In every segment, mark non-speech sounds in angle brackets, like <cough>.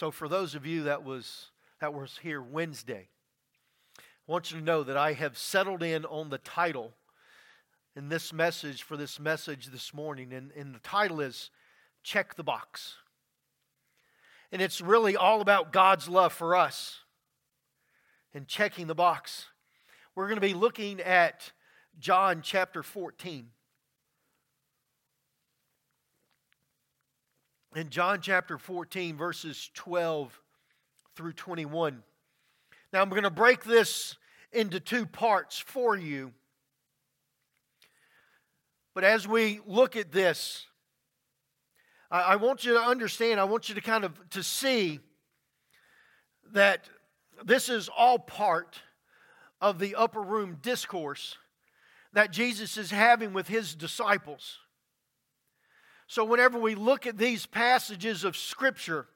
So for those of you that was that was here Wednesday, I want you to know that I have settled in on the title in this message for this message this morning. And, and the title is Check the Box. And it's really all about God's love for us and checking the box. We're going to be looking at John chapter 14. In John chapter 14, verses 12 through 21. Now, I'm going to break this into two parts for you. But as we look at this, I, I want you to understand, I want you to kind of to see that this is all part of the upper room discourse that Jesus is having with his disciples. So, whenever we look at these passages of Scripture,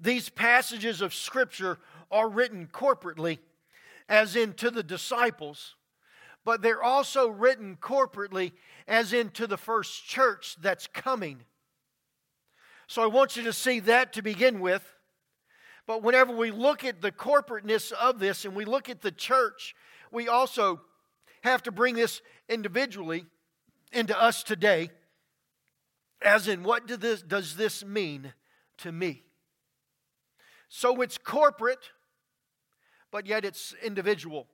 these passages of Scripture are written corporately, as in to the disciples, but they're also written corporately, as into the first church that's coming. So, I want you to see that to begin with. But whenever we look at the corporateness of this and we look at the church, we also have to bring this individually into us today. As in, what do this, does this mean to me? So it's corporate, but yet it's individual.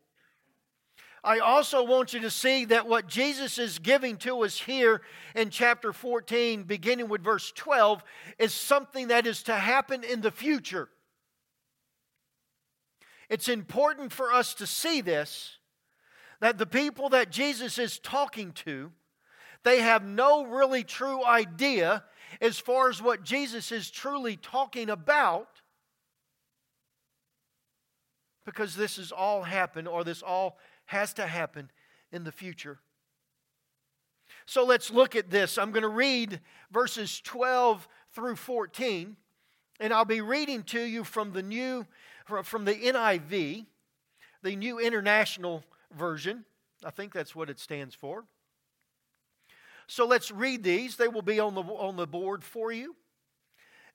I also want you to see that what Jesus is giving to us here in chapter 14, beginning with verse 12, is something that is to happen in the future. It's important for us to see this that the people that Jesus is talking to they have no really true idea as far as what Jesus is truly talking about because this has all happened or this all has to happen in the future. So let's look at this. I'm going to read verses 12 through 14, and I'll be reading to you from the new from the NIV, the New International Version. I think that's what it stands for. So let's read these. They will be on the, on the board for you.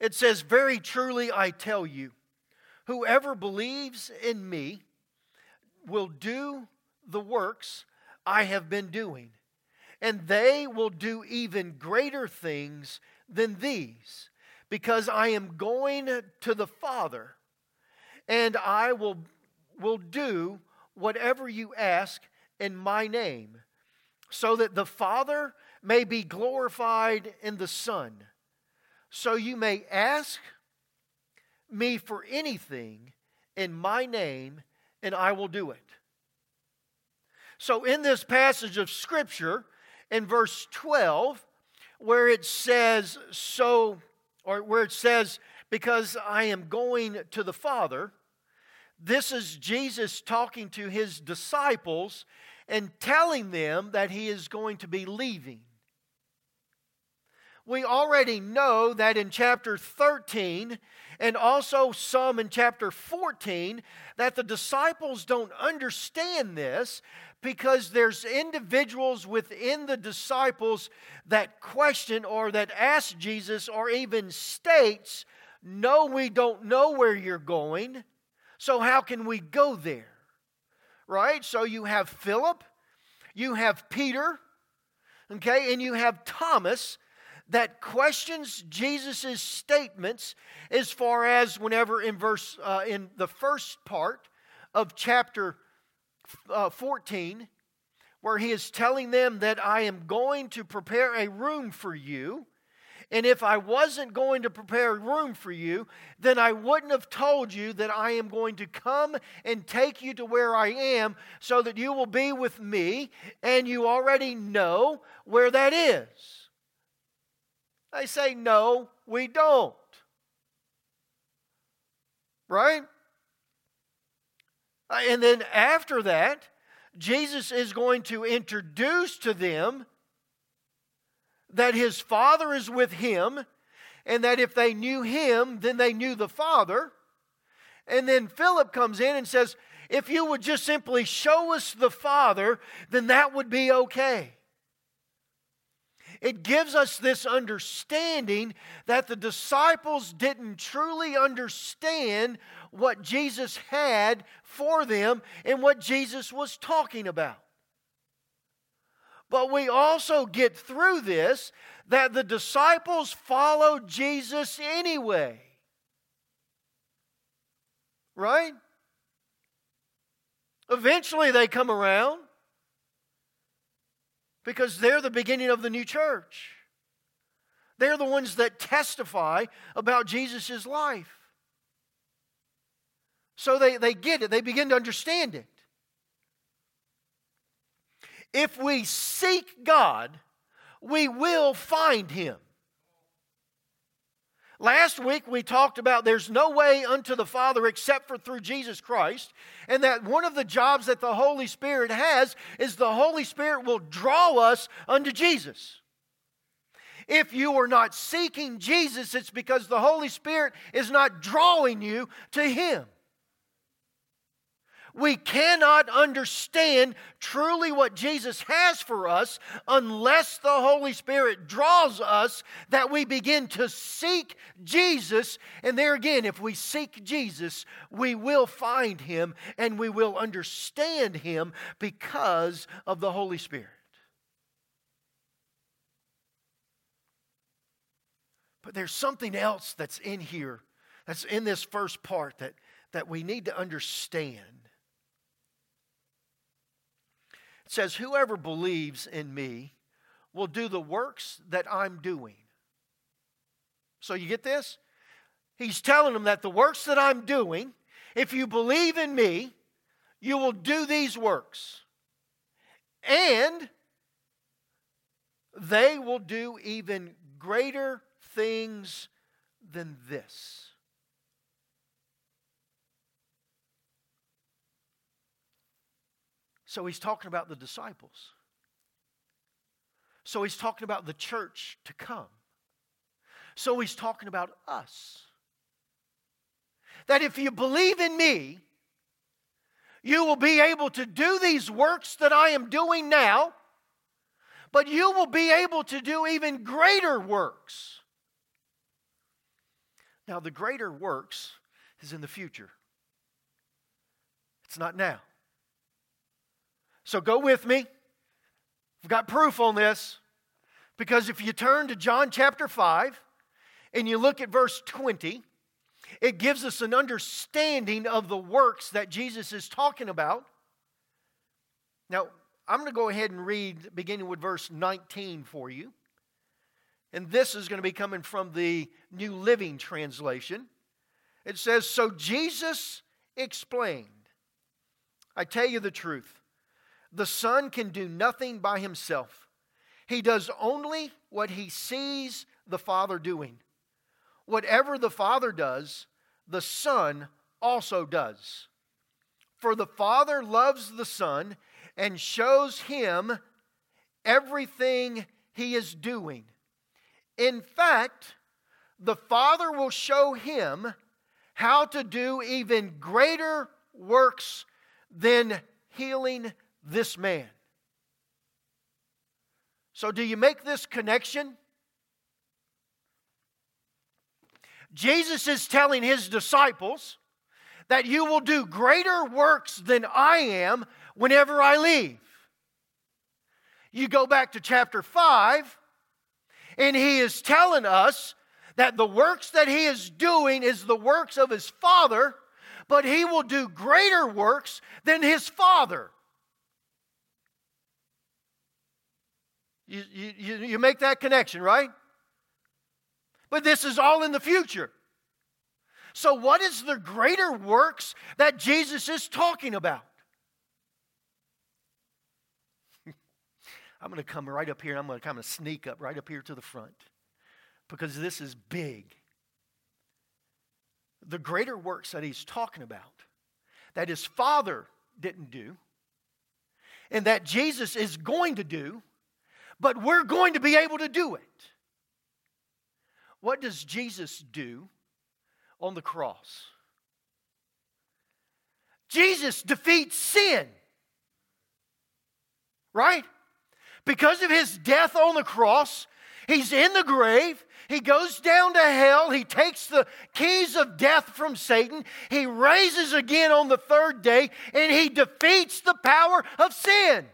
It says, Very truly I tell you, whoever believes in me will do the works I have been doing, and they will do even greater things than these, because I am going to the Father, and I will, will do whatever you ask in my name, so that the Father may be glorified in the Son. So you may ask me for anything in my name, and I will do it. So, in this passage of Scripture, in verse 12, where it says, so, or where it says, because I am going to the Father, this is Jesus talking to his disciples and telling them that he is going to be leaving we already know that in chapter 13 and also some in chapter 14 that the disciples don't understand this because there's individuals within the disciples that question or that ask Jesus or even states, "No, we don't know where you're going. So how can we go there?" Right? So you have Philip, you have Peter, okay, and you have Thomas that questions Jesus' statements as far as whenever in verse uh, in the first part of chapter uh, 14 where he is telling them that I am going to prepare a room for you and if I wasn't going to prepare a room for you, then I wouldn't have told you that I am going to come and take you to where I am so that you will be with me, and you already know where that is. They say, no, we don't. Right? Uh, and then after that, Jesus is going to introduce to them that his Father is with him, and that if they knew him, then they knew the Father. And then Philip comes in and says, If you would just simply show us the Father, then that would be okay. It gives us this understanding that the disciples didn't truly understand what Jesus had for them and what Jesus was talking about. But we also get through this that the disciples followed Jesus anyway. Right? Eventually they come around because they're the beginning of the new church. They're the ones that testify about Jesus' life. So they, they get it, they begin to understand it. If we seek God, we will find Him. Last week we talked about there's no way unto the Father except for through Jesus Christ, and that one of the jobs that the Holy Spirit has is the Holy Spirit will draw us unto Jesus. If you are not seeking Jesus, it's because the Holy Spirit is not drawing you to Him. We cannot understand truly what Jesus has for us unless the Holy Spirit draws us that we begin to seek Jesus. And there again, if we seek Jesus, we will find him and we will understand him because of the Holy Spirit. But there's something else that's in here, that's in this first part that, that we need to understand. It says, Whoever believes in me will do the works that I'm doing. So you get this? He's telling them that the works that I'm doing, if you believe in me, you will do these works. And they will do even greater things than this. So he's talking about the disciples. So he's talking about the church to come. So he's talking about us. That if you believe in me, you will be able to do these works that I am doing now, but you will be able to do even greater works. Now, the greater works is in the future, it's not now. So go with me. I've got proof on this. Because if you turn to John chapter 5 and you look at verse 20, it gives us an understanding of the works that Jesus is talking about. Now, I'm going to go ahead and read beginning with verse 19 for you. And this is going to be coming from the New Living Translation. It says, So Jesus explained, I tell you the truth. The Son can do nothing by himself. He does only what he sees the Father doing. Whatever the Father does, the Son also does. For the Father loves the Son and shows him everything he is doing. In fact, the Father will show him how to do even greater works than healing this man. So, do you make this connection? Jesus is telling his disciples that you will do greater works than I am whenever I leave. You go back to chapter 5, and he is telling us that the works that he is doing is the works of his Father, but he will do greater works than his Father. You, you, you make that connection, right? But this is all in the future. So, what is the greater works that Jesus is talking about? <laughs> I'm going to come right up here. I'm going to kind of sneak up right up here to the front because this is big. The greater works that he's talking about, that his Father didn't do, and that Jesus is going to do, but we're going to be able to do it. What does Jesus do on the cross? Jesus defeats sin. Right? Because of his death on the cross, he's in the grave. He goes down to hell. He takes the keys of death from Satan. He raises again on the third day and he defeats the power of sin.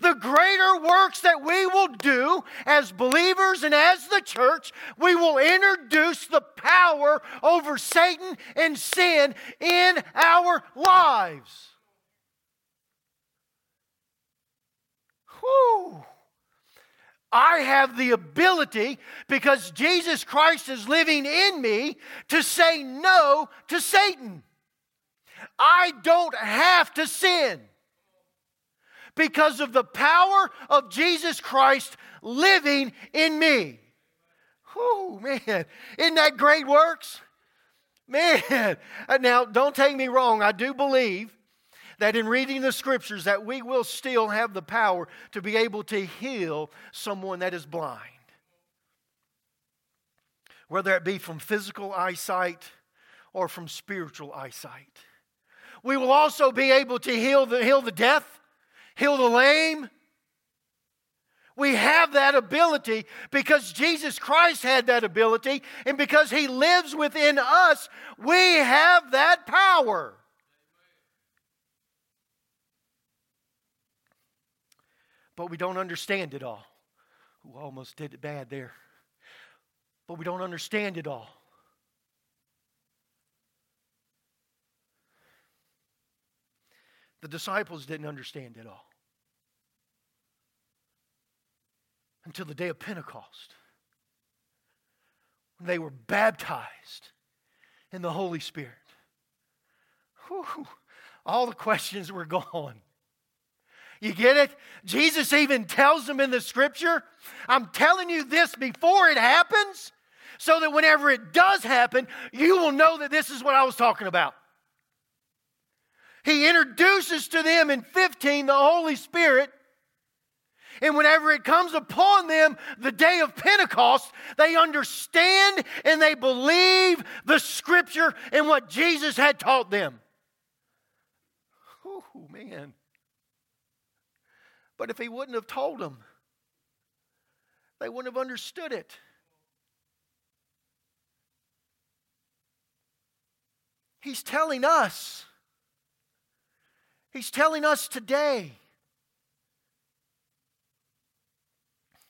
The greater works that we will do as believers and as the church, we will introduce the power over Satan and sin in our lives. Whew. I have the ability, because Jesus Christ is living in me, to say no to Satan. I don't have to sin because of the power of Jesus Christ living in me. Oh, man. Isn't that great works? Man. Now, don't take me wrong. I do believe that in reading the scriptures that we will still have the power to be able to heal someone that is blind. Whether it be from physical eyesight or from spiritual eyesight. We will also be able to heal the, heal the deaf, heal the lame. We have that ability because Jesus Christ had that ability, and because He lives within us, we have that power. but we don't understand it all. Who almost did it bad there. But we don't understand it all. The disciples didn't understand it all until the day of Pentecost when they were baptized in the Holy Spirit. Whew, all the questions were <laughs> gone. You get it? Jesus even tells them in the scripture, I'm telling you this before it happens, so that whenever it does happen, you will know that this is what I was talking about. He introduces to them in 15 the Holy Spirit. And whenever it comes upon them, the day of Pentecost, they understand and they believe the scripture and what Jesus had taught them. Oh, man. But if he wouldn't have told them, they wouldn't have understood it. He's telling us. He's telling us today.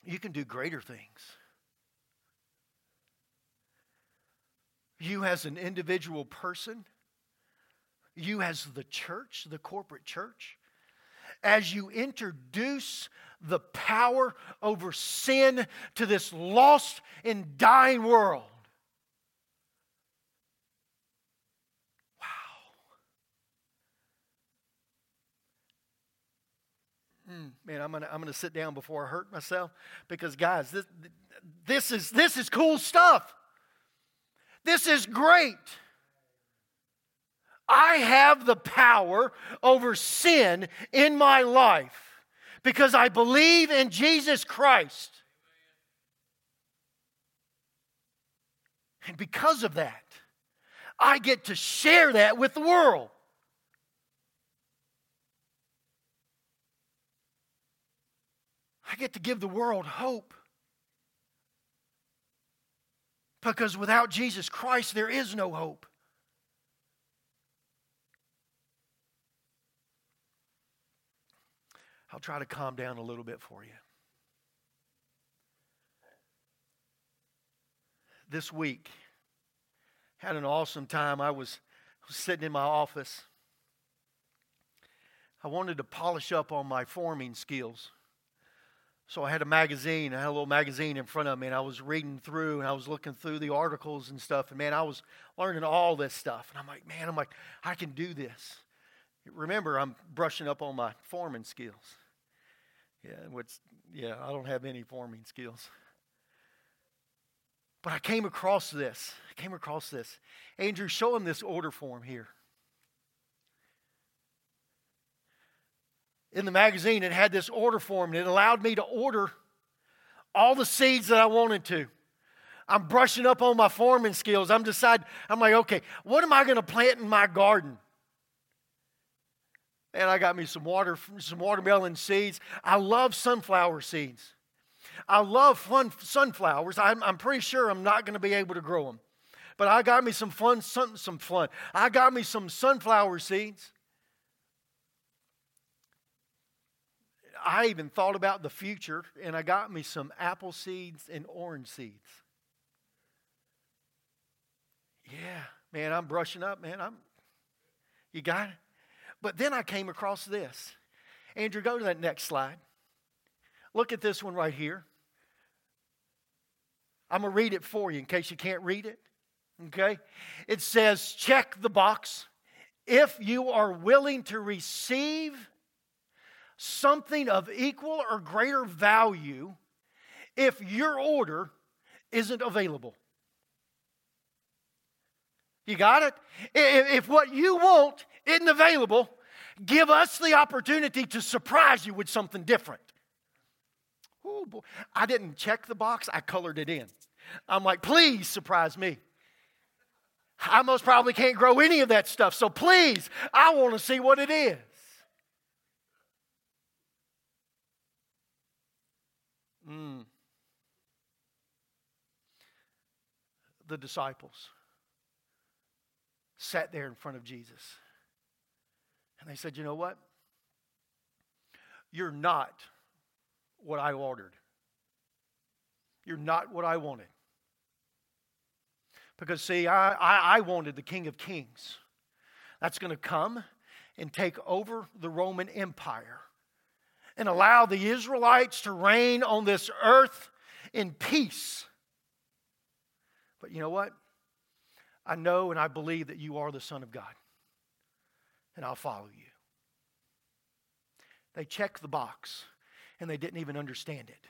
You can do greater things. You, as an individual person, you, as the church, the corporate church, as you introduce the power over sin to this lost and dying world. Mm, man, I'm gonna I'm gonna sit down before I hurt myself because guys, this this is this is cool stuff. This is great. I have the power over sin in my life because I believe in Jesus Christ. And because of that, I get to share that with the world. I get to give the world hope. Because without Jesus Christ, there is no hope. I'll try to calm down a little bit for you. This week, had an awesome time. I was, was sitting in my office. I wanted to polish up on my forming skills. So I had a magazine, I had a little magazine in front of me, and I was reading through and I was looking through the articles and stuff. And man, I was learning all this stuff. And I'm like, man, I'm like, I can do this. Remember, I'm brushing up on my forming skills. Yeah, what's yeah, I don't have any forming skills. But I came across this. I came across this. Andrew, show him this order form here. In the magazine, it had this order form, and it allowed me to order all the seeds that I wanted to. I'm brushing up on my farming skills. I'm deciding, I'm like, okay, what am I going to plant in my garden? And I got me some water, some watermelon seeds. I love sunflower seeds. I love fun, sunflowers. I'm, I'm pretty sure I'm not going to be able to grow them. But I got me some fun, some, some fun. I got me some sunflower seeds. I even thought about the future, and I got me some apple seeds and orange seeds. Yeah, man, I'm brushing up, man. I'm you got it? But then I came across this. Andrew, go to that next slide. Look at this one right here. I'm going to read it for you in case you can't read it. Okay? It says, check the box if you are willing to receive something of equal or greater value if your order isn't available. You got it? If what you want isn't available, give us the opportunity to surprise you with something different. Oh boy. I didn't check the box, I colored it in. I'm like, please surprise me. I most probably can't grow any of that stuff, so please, I want to see what it is. Mm. The disciples sat there in front of Jesus. And they said, You know what? You're not what I ordered. You're not what I wanted. Because, see, I, I, I wanted the King of Kings. That's going to come and take over the Roman Empire and allow the Israelites to reign on this earth in peace. But you know what? I know and I believe that you are the Son of God, and I'll follow you. They checked the box, and they didn't even understand it.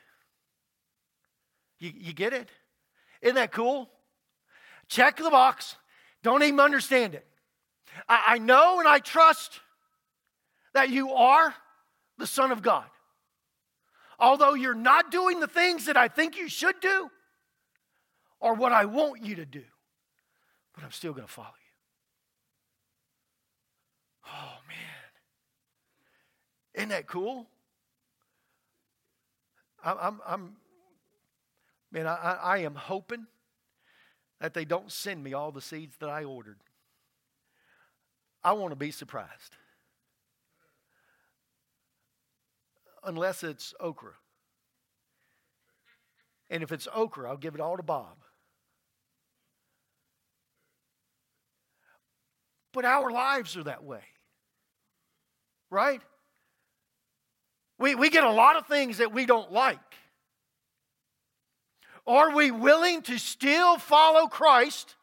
You, you get it? Isn't that cool? Check the box, don't even understand it. I, I know and I trust that you are the Son of God. Although you're not doing the things that I think you should do or what I want you to do but I'm still going to follow you. Oh, man. Isn't that cool? I'm, I'm, I'm man, I, I am hoping that they don't send me all the seeds that I ordered. I want to be surprised. Unless it's okra. And if it's okra, I'll give it all to Bob. But our lives are that way. Right? We, we get a lot of things that we don't like. Are we willing to still follow Christ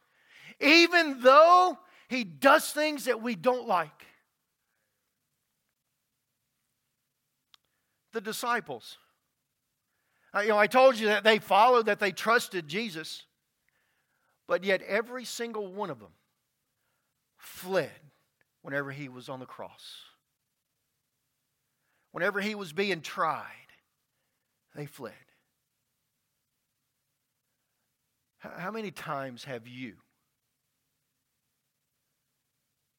even though he does things that we don't like? The disciples. You know, I told you that they followed, that they trusted Jesus, but yet every single one of them fled whenever he was on the cross. Whenever he was being tried, they fled. How many times have you?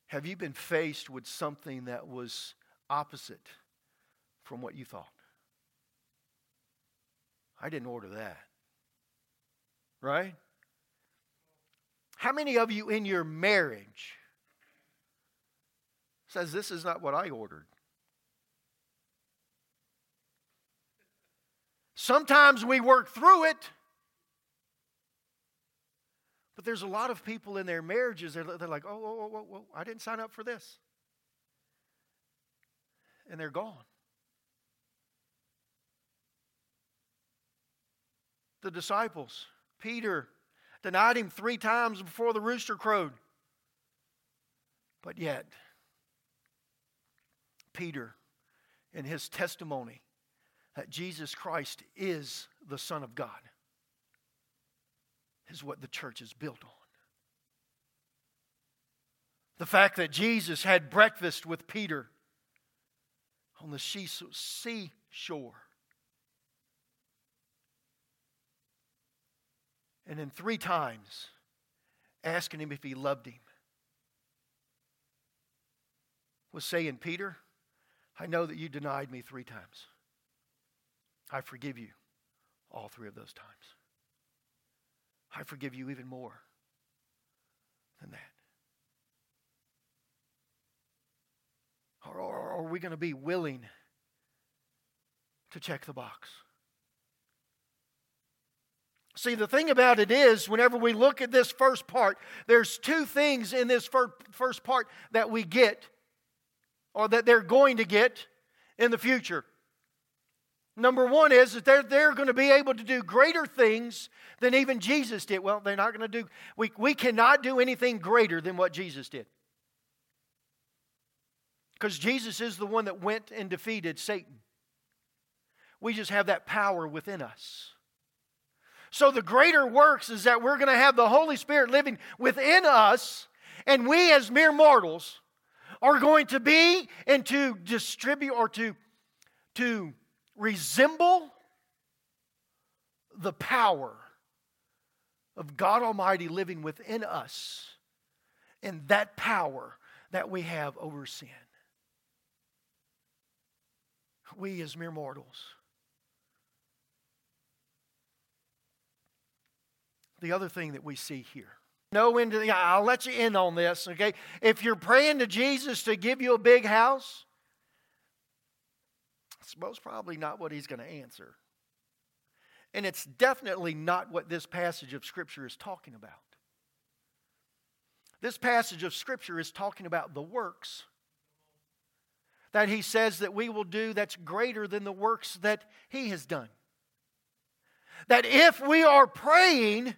Have you been faced with something that was opposite from what you thought? I didn't order that. Right? How many of you in your marriage says, This is not what I ordered. Sometimes we work through it, but there's a lot of people in their marriages, they're, they're like, oh, oh, oh, oh, I didn't sign up for this. And they're gone. The disciples, Peter denied him three times before the rooster crowed. But yet, Peter in his testimony that Jesus Christ is the Son of God is what the church is built on. The fact that Jesus had breakfast with Peter on the seashore. And then three times asking him if he loved him was saying, Peter, I know that you denied me three times. I forgive you all three of those times. I forgive you even more than that. Or, or are we going to be willing to check the box? See, the thing about it is, whenever we look at this first part, there's two things in this first part that we get, or that they're going to get in the future. Number one is that they're, they're going to be able to do greater things than even Jesus did. Well, they're not going to do, we, we cannot do anything greater than what Jesus did. Because Jesus is the one that went and defeated Satan. We just have that power within us. So the greater works is that we're going to have the Holy Spirit living within us, and we as mere mortals are going to be and to distribute or to, to resemble the power of God Almighty living within us and that power that we have over sin. We as mere mortals the other thing that we see here. No into the, I'll let you in on this, okay? If you're praying to Jesus to give you a big house, it's most probably not what he's going to answer. And it's definitely not what this passage of Scripture is talking about. This passage of Scripture is talking about the works that he says that we will do that's greater than the works that he has done. That if we are praying,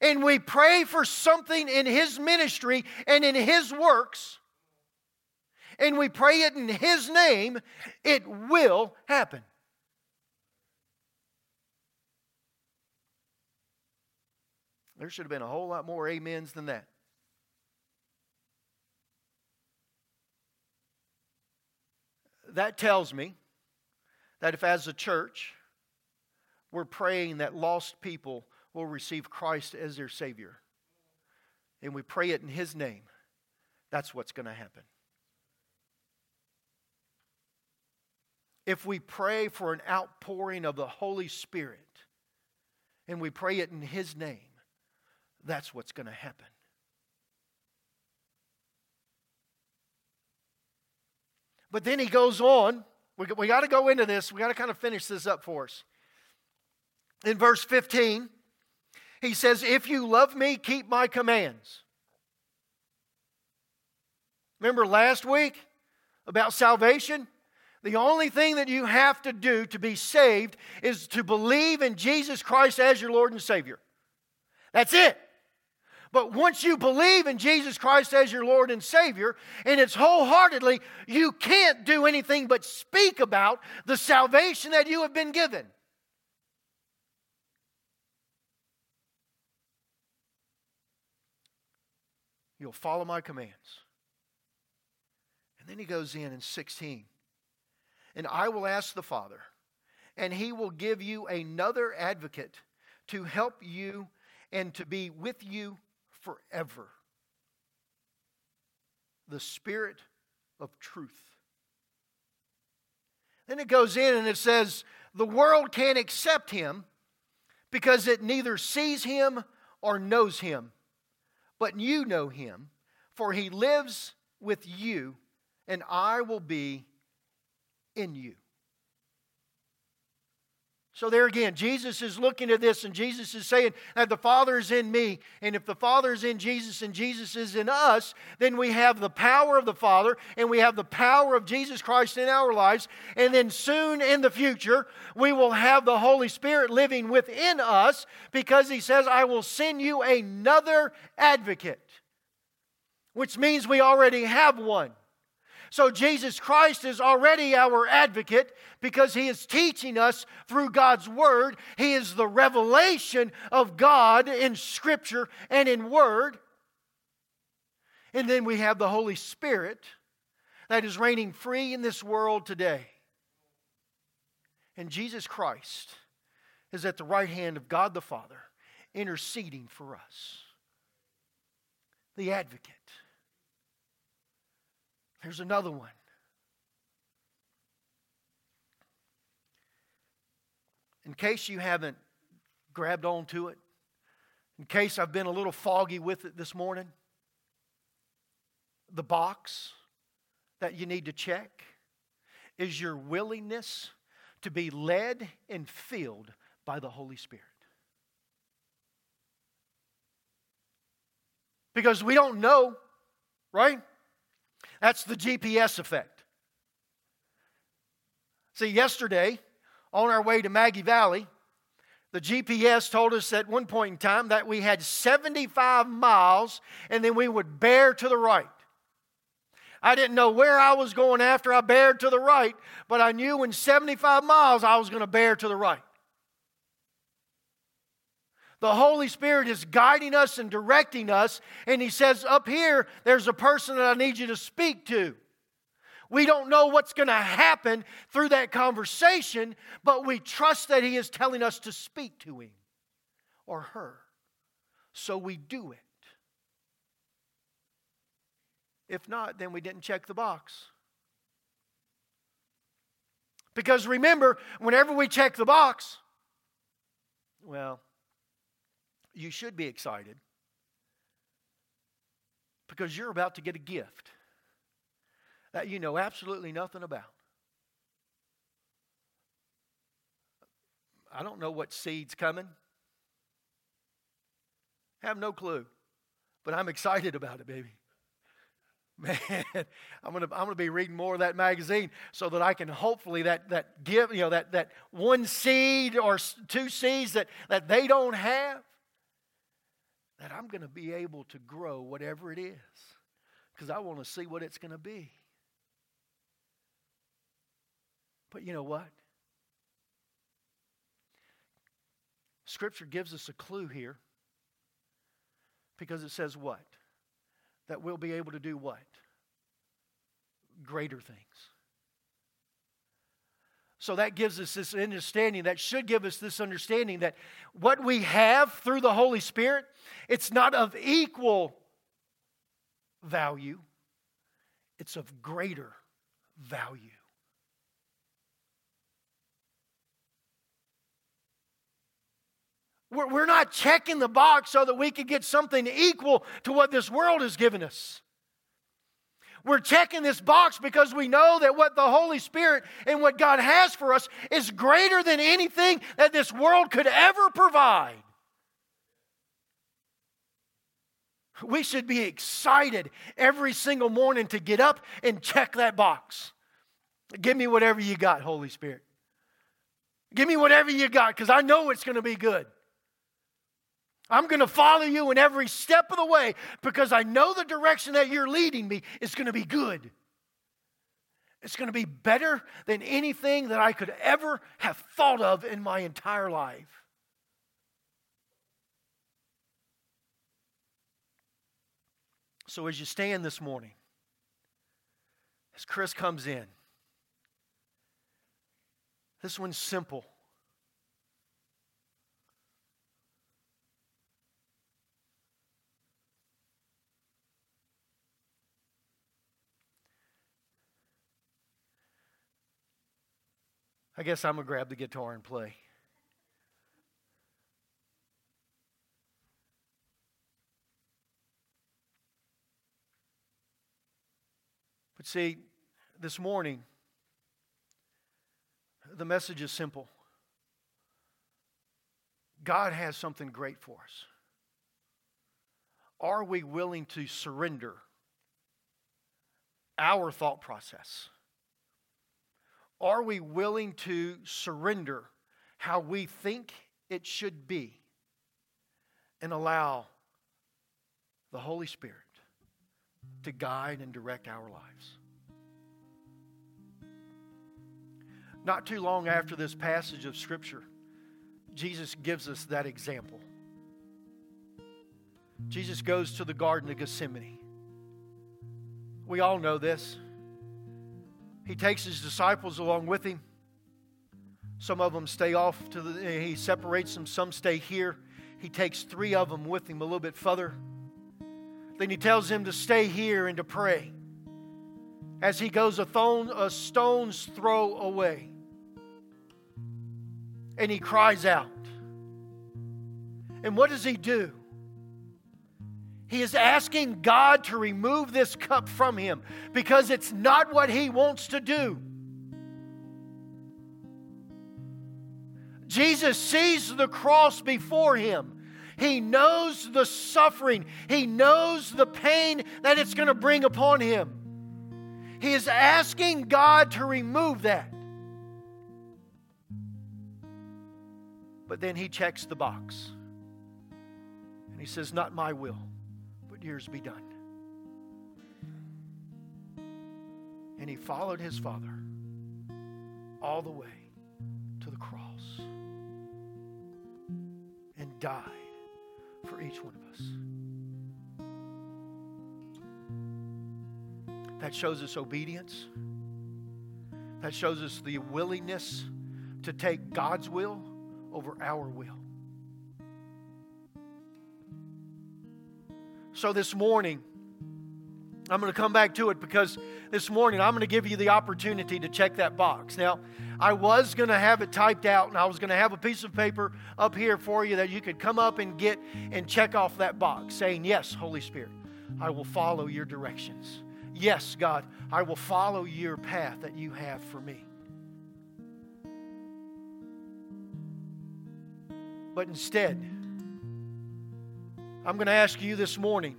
and we pray for something in His ministry and in His works, and we pray it in His name, it will happen. There should have been a whole lot more amens than that. That tells me that if, as a church, we're praying that lost people will receive Christ as their Savior. And we pray it in His name. That's what's going to happen. If we pray for an outpouring of the Holy Spirit and we pray it in His name, that's what's going to happen. But then he goes on. We, we got to go into this. We got to kind of finish this up for us. In verse 15, he says, If you love me, keep my commands. Remember last week about salvation? The only thing that you have to do to be saved is to believe in Jesus Christ as your Lord and Savior. That's it. But once you believe in Jesus Christ as your Lord and Savior, and it's wholeheartedly, you can't do anything but speak about the salvation that you have been given. You'll follow my commands. And then he goes in in 16. And I will ask the Father, and he will give you another advocate to help you and to be with you forever. The Spirit of truth. Then it goes in and it says, The world can't accept him because it neither sees him or knows him but you know him, for he lives with you, and I will be in you. So, there again, Jesus is looking at this, and Jesus is saying that the Father is in me. And if the Father is in Jesus and Jesus is in us, then we have the power of the Father and we have the power of Jesus Christ in our lives. And then soon in the future, we will have the Holy Spirit living within us because He says, I will send you another advocate, which means we already have one. So Jesus Christ is already our advocate because he is teaching us through God's Word. He is the revelation of God in Scripture and in Word. And then we have the Holy Spirit that is reigning free in this world today. And Jesus Christ is at the right hand of God the Father, interceding for us. The advocate Here's another one. In case you haven't grabbed onto it, in case I've been a little foggy with it this morning, the box that you need to check is your willingness to be led and filled by the Holy Spirit. Because we don't know, right? That's the GPS effect. See, yesterday, on our way to Maggie Valley, the GPS told us at one point in time that we had 75 miles and then we would bear to the right. I didn't know where I was going after I bared to the right, but I knew in 75 miles I was going to bear to the right. The Holy Spirit is guiding us and directing us, and He says, Up here, there's a person that I need you to speak to. We don't know what's going to happen through that conversation, but we trust that He is telling us to speak to Him or her. So we do it. If not, then we didn't check the box. Because remember, whenever we check the box, well, you should be excited because you're about to get a gift that you know absolutely nothing about. I don't know what seed's coming. Have no clue. But I'm excited about it, baby. <laughs> Man, I'm gonna I'm gonna be reading more of that magazine so that I can hopefully that that give you know that that one seed or two seeds that that they don't have that I'm gonna be able to grow whatever it is because I want to see what it's gonna be. But you know what? Scripture gives us a clue here because it says what? That we'll be able to do what? Greater things. So that gives us this understanding, that should give us this understanding that what we have through the Holy Spirit, it's not of equal value, it's of greater value. We're not checking the box so that we can get something equal to what this world has given us. We're checking this box because we know that what the Holy Spirit and what God has for us is greater than anything that this world could ever provide. We should be excited every single morning to get up and check that box. Give me whatever you got, Holy Spirit. Give me whatever you got because I know it's going to be good. I'm going to follow you in every step of the way because I know the direction that you're leading me is going to be good. It's going to be better than anything that I could ever have thought of in my entire life. So, as you stand this morning, as Chris comes in, this one's simple. I guess I'm going to grab the guitar and play. But see, this morning, the message is simple God has something great for us. Are we willing to surrender our thought process? Are we willing to surrender how we think it should be and allow the Holy Spirit to guide and direct our lives? Not too long after this passage of Scripture, Jesus gives us that example. Jesus goes to the Garden of Gethsemane. We all know this. He takes his disciples along with him. Some of them stay off to the, he separates them, some stay here. He takes three of them with him a little bit further. Then he tells them to stay here and to pray. as he goes a, thone, a stone's throw away. And he cries out. And what does he do? He is asking God to remove this cup from him because it's not what he wants to do. Jesus sees the cross before him. He knows the suffering, he knows the pain that it's going to bring upon him. He is asking God to remove that. But then he checks the box. And he says, Not my will, yours be done. And he followed his father all the way to the cross and died for each one of us. That shows us obedience. That shows us the willingness to take God's will over our will. So this morning, I'm going to come back to it because this morning I'm going to give you the opportunity to check that box. Now, I was going to have it typed out and I was going to have a piece of paper up here for you that you could come up and get and check off that box saying, Yes, Holy Spirit, I will follow your directions. Yes, God, I will follow your path that you have for me. But instead, I'm going to ask you this morning,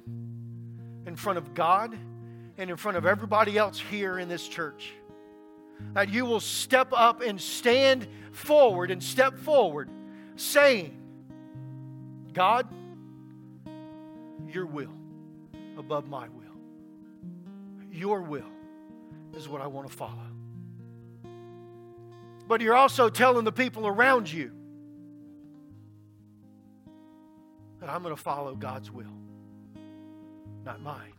in front of God and in front of everybody else here in this church, that you will step up and stand forward and step forward saying, God, your will above my will. Your will is what I want to follow. But you're also telling the people around you that I'm going to follow God's will, not mine.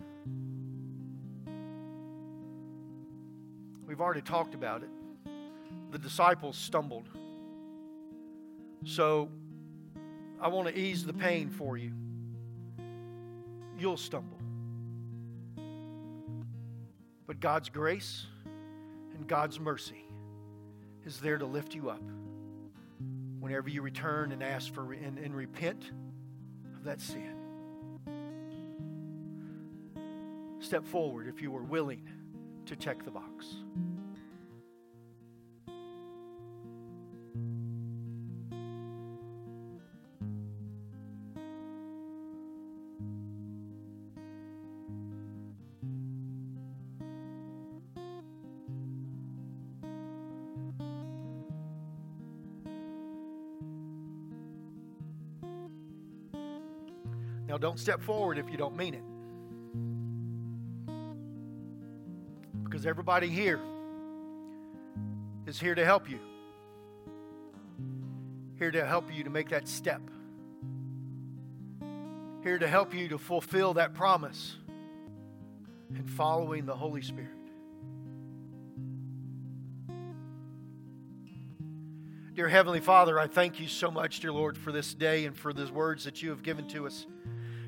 We've already talked about it. The disciples stumbled. So I want to ease the pain for you. You'll stumble. But God's grace and God's mercy is there to lift you up whenever you return and ask for and, and repent of that sin. Step forward if you are willing to check the box. Don't step forward if you don't mean it. Because everybody here is here to help you, here to help you to make that step, here to help you to fulfill that promise and following the Holy Spirit. Dear Heavenly Father, I thank you so much, dear Lord, for this day and for the words that you have given to us.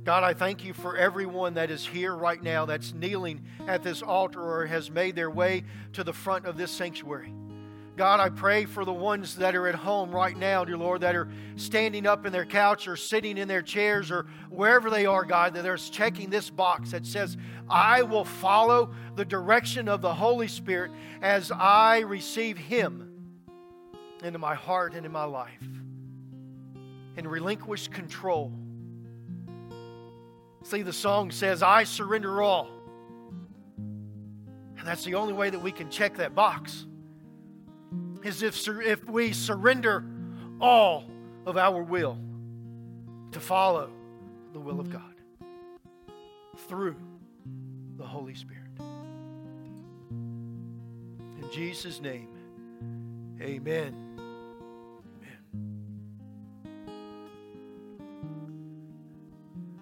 God, I thank you for everyone that is here right now that's kneeling at this altar or has made their way to the front of this sanctuary. God, I pray for the ones that are at home right now, dear Lord, that are standing up in their couch or sitting in their chairs or wherever they are, God, that they're checking this box that says, I will follow the direction of the Holy Spirit as I receive Him into my heart and in my life and relinquish control See, the song says, I surrender all. And that's the only way that we can check that box is if, if we surrender all of our will to follow the will of God through the Holy Spirit. In Jesus' name, amen.